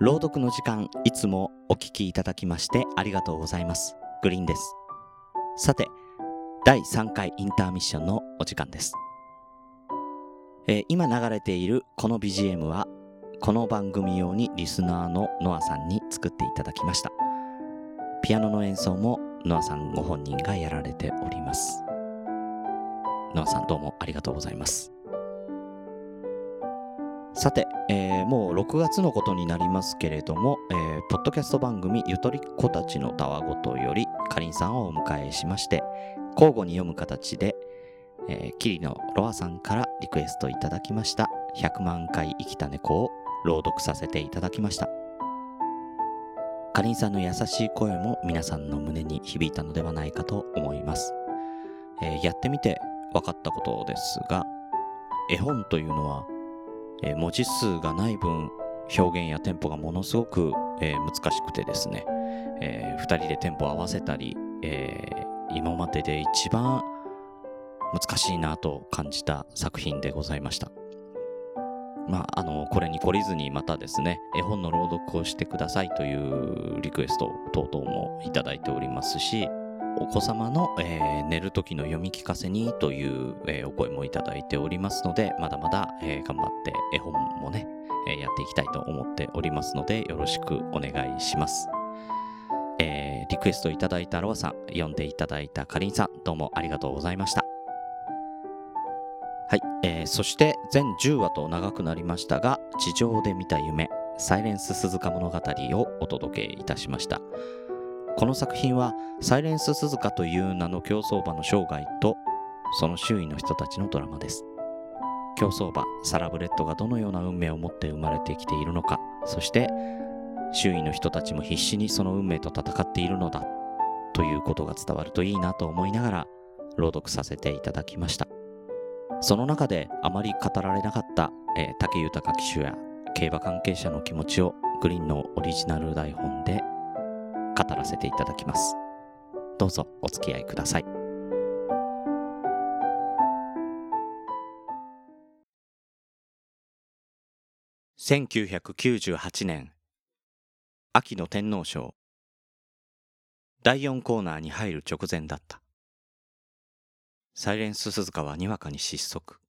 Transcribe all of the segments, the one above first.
朗読の時間いつもお聞きいただきましてありがとうございます。グリーンです。さて第3回インターミッションのお時間です、えー今流れているこの BGM はこの番組用にリスナーのノアさんに作っていただきました。ピアノの演奏もノアさんご本人がやられております。ノアさんどうもありがとうございます。さて、えーもう6月のことになりますけれども、えーポッドキャスト番組ゆとりっ子たちのたわごとよりかりんさんをお迎えしまして交互に読む形で、えー、キリのロアさんからリクエストいただきました。100万回生きた猫を朗読させていただきました。かりんさんの優しい声も皆さんの胸に響いたのではないかと思います、えーやってみて分かったことですが絵本というのはえー文字数がない分表現やテンポがものすごく、えー難しくてですね、え2人でテンポを合わせたり、えー今までで一番難しいなと感じた作品でございました。まあ、あのこれに懲りずにまたですね絵本の朗読をしてくださいというリクエスト等々もいただいておりますしお子様の、えー寝る時の読み聞かせにという、えーお声もいただいておりますのでまだまだ、えー頑張って絵本もね、えやっていきたいと思っておりますのでよろしくお願いします、えリクエストいただいたロアさん読んでいただいたかりんさんどうもありがとうございました。はい、えーそして全10話と長くなりましたが地上で見た夢サイレンス鈴鹿物語をお届けいたしました。この作品はサイレンス鈴鹿という名の競走馬の生涯とその周囲の人たちのドラマです。競走馬サラブレッドがどのような運命を持って生まれてきているのかそして周囲の人たちも必死にその運命と戦っているのだということが伝わるといいなと思いながら朗読させていただきました。その中であまり語られなかった、えー武豊騎手や競馬関係者の気持ちをグリーンのオリジナル台本で語らせていただきます。どうぞお付き合いください。1998年秋の天皇賞。第4コーナーに入る直前だった。サイレンス鈴鹿はにわかに失速。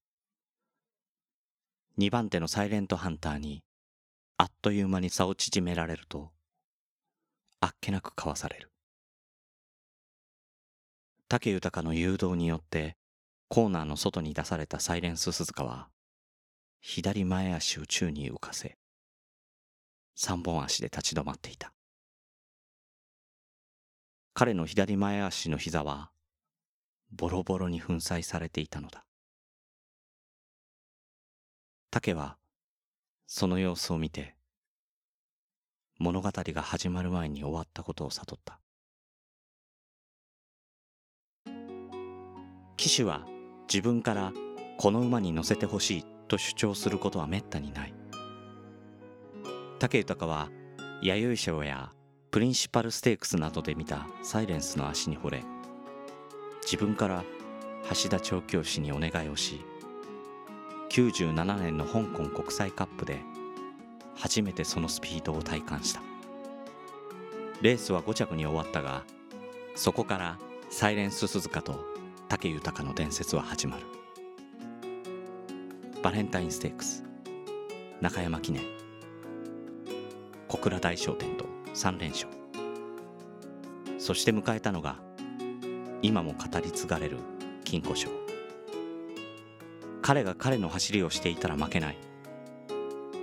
2番手のサイレントハンターにあっという間に差を縮められるとあっけなくかわされる。武豊の誘導によってコーナーの外に出されたサイレンス鈴鹿は左前足を宙に浮かせ三本足で立ち止まっていた。彼の左前足の膝はボロボロに粉砕されていたのだ。竹はその様子を見て物語が始まる前に終わったことを悟った。騎手は自分からこの馬に乗せてほしいと主張することはめったにない。武豊は弥生賞やプリンシパルステークスなどで見たサイレンスの足に惚れ自分から橋田調教師にお願いをし97年の香港国際カップで初めてそのスピードを体感した。レースは5着に終わったがそこからサイレンス鈴鹿と武豊の伝説は始まる。バレンタインステークス中山記念。小倉大商店と3連勝。そして迎えたのが今も語り継がれる金庫賞。彼が彼の走りをしていたら負けない。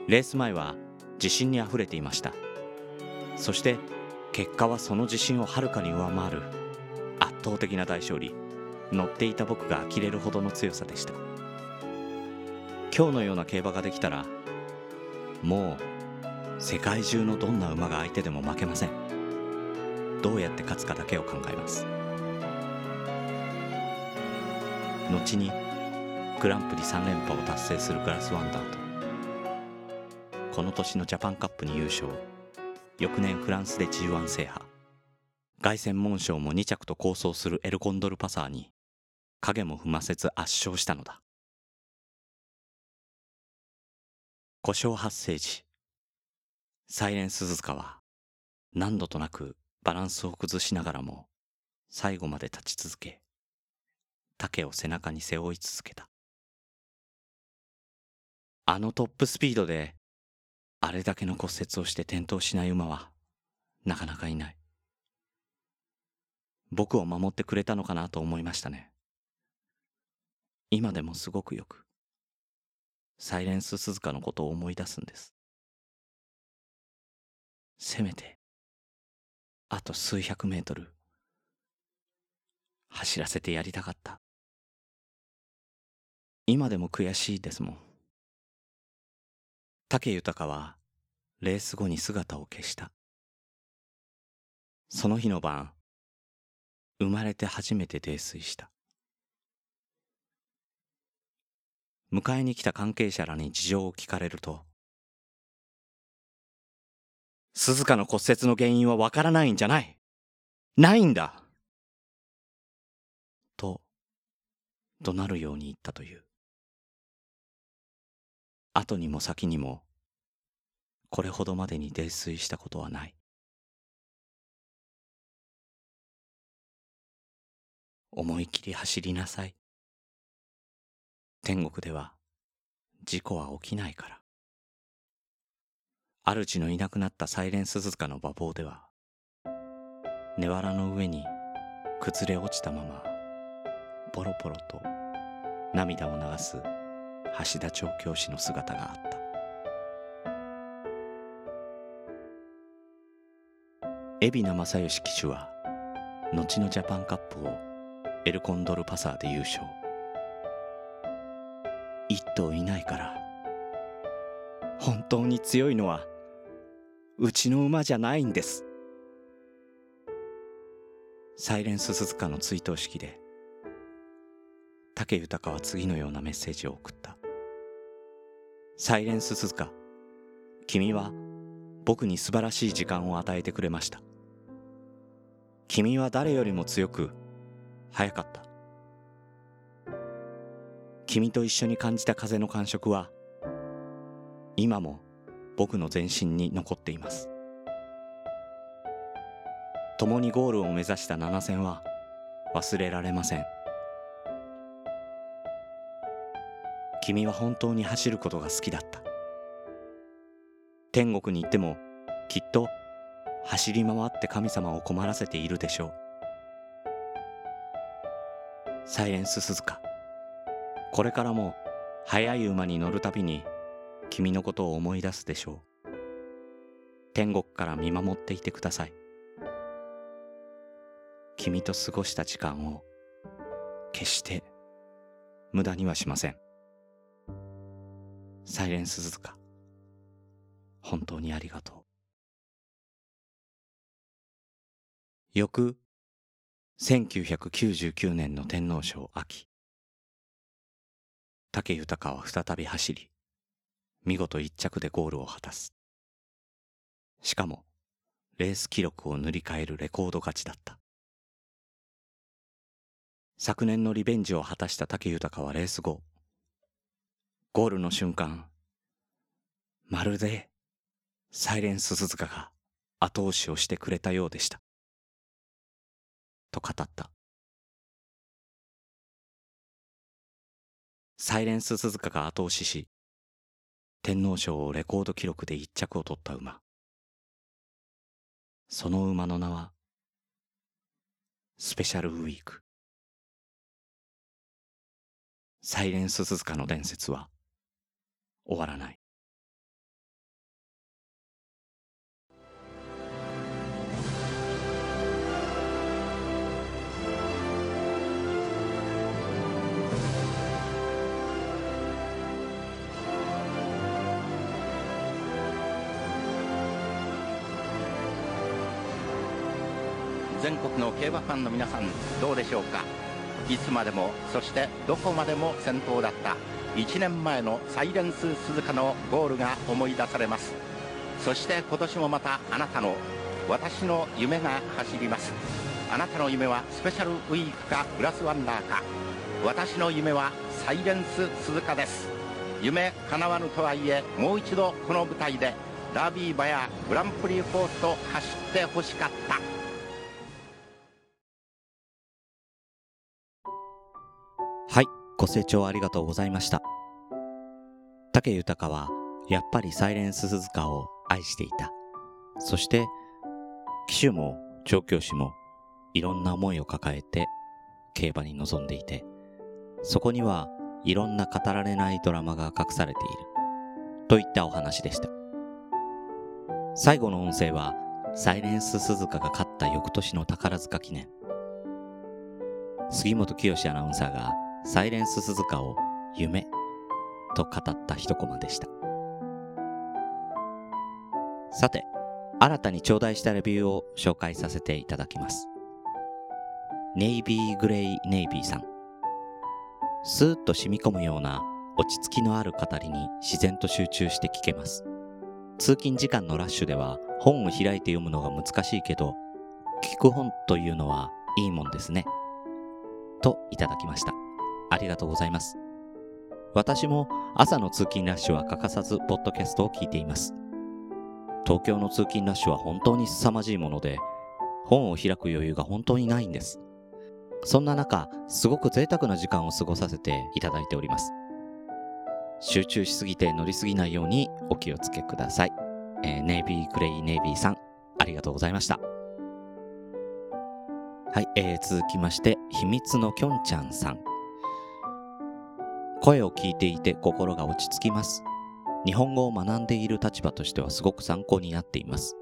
レース前は自信にあふれていました。そして結果はその自信をはるかに上回る圧倒的な大勝利乗っていた僕が呆れるほどの強さでした。今日のような競馬ができたらもう世界中のどんな馬が相手でも負けません。どうやって勝つかだけを考えます。後にグランプリ3連覇を達成するグラスワンダーとこの年のジャパンカップに優勝。翌年フランスで G1 制覇。凱旋門賞も2着と構想するエルコンドルパサーに影も踏ませず圧勝したのだ。故障発生時サイレンスズカは何度となくバランスを崩しながらも最後まで立ち続け竹を背中に背負い続けた。あのトップスピードであれだけの骨折をして転倒しない馬はなかなかいない。僕を守ってくれたのかなと思いましたね。今でもすごくよくサイレンス鈴鹿のことを思い出すんです。せめてあと数百メートル走らせてやりたかった。今でも悔しいですもん。武豊はレース後に姿を消した。その日の晩生まれて初めて泥酔した。迎えに来た関係者らに事情を聞かれると鈴鹿の骨折の原因はわからないんじゃない。ないんだ。と怒鳴るように言ったという。後にも先にもこれほどまでに泥酔したことはない。思い切り走りなさい。天国では事故は起きないから。主のいなくなったサイレンスズカの馬房では根わらの上に崩れ落ちたままポロポロと涙を流す橋田調教師の姿があった。海老名正義騎手は後のジャパンカップをエルコンドルパサーで優勝。一頭いないから本当に強いのはうちの馬じゃないんです。サイレンス鈴鹿の追悼式で武豊は次のようなメッセージを送った。サイレンス鈴鹿。君は僕に素晴らしい時間を与えてくれました。君は誰よりも強く早かった。君と一緒に感じた風の感触は今も僕の全身に残っています。共にゴールを目指した7戦は忘れられません。君は本当に走ることが好きだった。天国に行ってもきっと走り回って神様を困らせているでしょう。サイレンス鈴鹿。これからも速い馬に乗るたびに君のことを思い出すでしょう。天国から見守っていてください。君と過ごした時間を決して無駄にはしません。サイレンス鈴鹿本当にありがとう。翌1999年の天皇賞秋。武豊は再び走り見事一着でゴールを果たす。しかもレース記録を塗り替えるレコード勝ちだった。昨年のリベンジを果たした武豊はレース後ゴールの瞬間まるでサイレンス鈴鹿が後押しをしてくれたようでした。と語った。サイレンス鈴鹿が後押しし天皇賞をレコード記録で一着を取った馬。その馬の名はスペシャルウィーク。サイレンス鈴鹿の伝説は終わらない。全国の競馬ファンの皆さんどうでしょうか？いつまでもそしてどこまでも先頭だった。1年前のサイレンス鈴鹿のゴールが思い出されます。そして今年もまたあなたの私の夢が走ります。あなたの夢はスペシャルウィークかグラスワンダーか。私の夢はサイレンス鈴鹿です。夢叶わぬとはいえもう一度この舞台でダービー馬やグランプリフォースと走ってほしかった。ご清聴ありがとうございました。武豊は、やっぱりサイレンス鈴鹿を愛していた。そして、騎手も調教師も、いろんな思いを抱えて、競馬に臨んでいて、そこにはいろんな語られないドラマが隠されている。といったお話でした。最後の音声は、サイレンス鈴鹿が勝った翌年の宝塚記念。杉本清アナウンサーがサイレンス鈴鹿を夢と語った一コマでした。さて、新たに頂戴したレビューを紹介させていただきます。ネイビーグレイネイビーさん。スーッと染み込むような落ち着きのある語りに自然と集中して聞けます。通勤時間のラッシュでは本を開いて読むのが難しいけど、聞く本というのはいいもんですね。といただきました。ありがとうございます。私も朝の通勤ラッシュは欠かさずポッドキャストを聞いています。東京の通勤ラッシュは本当に凄まじいもので、本を開く余裕が本当にないんです。そんな中、すごく贅沢な時間を過ごさせていただいております。集中しすぎて乗りすぎないようにお気をつけください。えーネイビークレイネイビーさん、ありがとうございました。はい、えー続きまして、秘密のきょんちゃんさん。声を聞いていて心が落ち着きます。日本語を学んでいる立場としてはすごく参考になっています。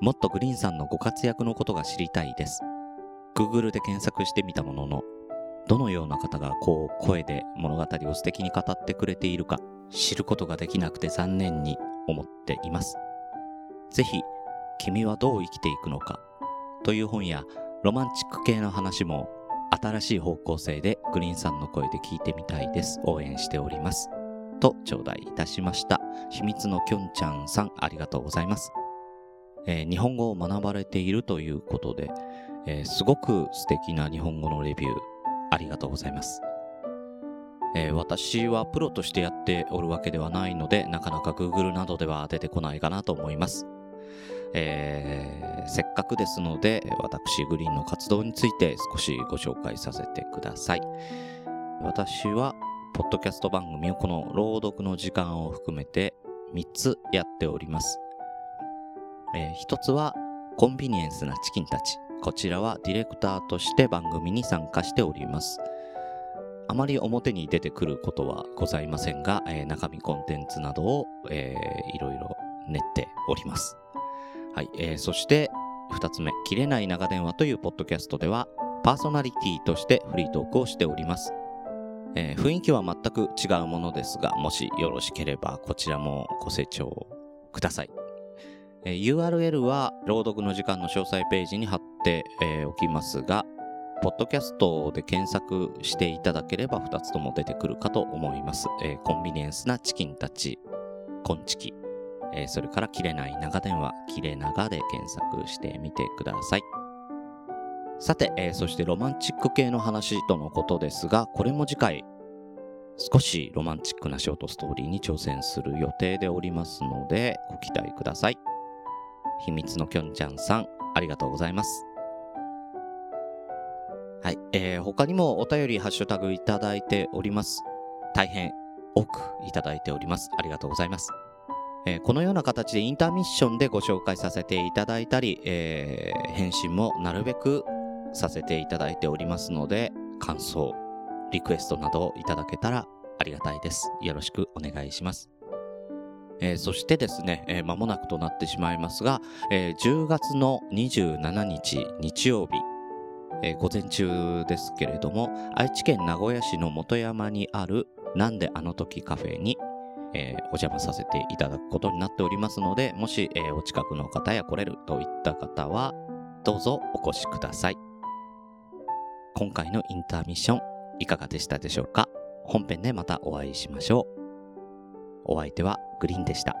もっとグリーンさんのご活躍のことが知りたいです。Google で検索してみたものの、どのような方がこう声で物語を素敵に語ってくれているか知ることができなくて残念に思っています。ぜひ、君はどう生きていくのかという本やロマンチック系の話も新しい方向性でグリーンさんの声で聞いてみたいです。応援しております。と頂戴いたしました。秘密のきょんちゃんさん、ありがとうございます。えー日本語を学ばれているということで、えーすごく素敵な日本語のレビュー、ありがとうございます。えー私はプロとしてやっておるわけではないので、なかなか Google などでは出てこないかなと思います。えーせっかくですので、私、グリーンの活動について少しご紹介させてください。私は、ポッドキャスト番組をこの朗読の時間を含めて3つやっております。え1つは、コンビニエンスなチキンたち。こちらはディレクターとして番組に参加しております。あまり表に出てくることはございませんが、えー中身コンテンツなどを、えーいろいろ練っております。はい、えーそして二つ目、切れない長電話というポッドキャストでは、パーソナリティとしてフリートークをしております。えー雰囲気は全く違うものですが、もしよろしければこちらもご清聴ください。えー URL は朗読の時間の詳細ページに貼って、えーおきますが、ポッドキャストで検索していただければ2つとも出てくるかと思います。えコンビニエンスなチキンたち、コンチキ、えーそれから切れない長電話、切れ長で検索してみてください。さて、えーそしてロマンチック系の話とのことですが、これも次回、少しロマンチックなショートストーリーに挑戦する予定でおりますので、ご期待ください。秘密のきょんちゃんさん、ありがとうございます。はい、えー他にもお便り、ハッシュタグいただいております。大変多くいただいております。ありがとうございます。えこのような形でインターミッションでご紹介させていただいたり、えー返信もなるべくさせていただいておりますので、感想、リクエストなどをいただけたらありがたいです。よろしくお願いします。えーそしてですね、えー間もなくとなってしまいますが、えー10月の27日日曜日、えー午前中ですけれども、愛知県名古屋市の本山にあるなんであの時カフェに、えーお邪魔させていただくことになっておりますので、もし、えーお近くの方や来れるといった方は、どうぞお越しください。今回のインターミッション、いかがでしたでしょうか？本編でまたお会いしましょう。お相手はグリーンでした。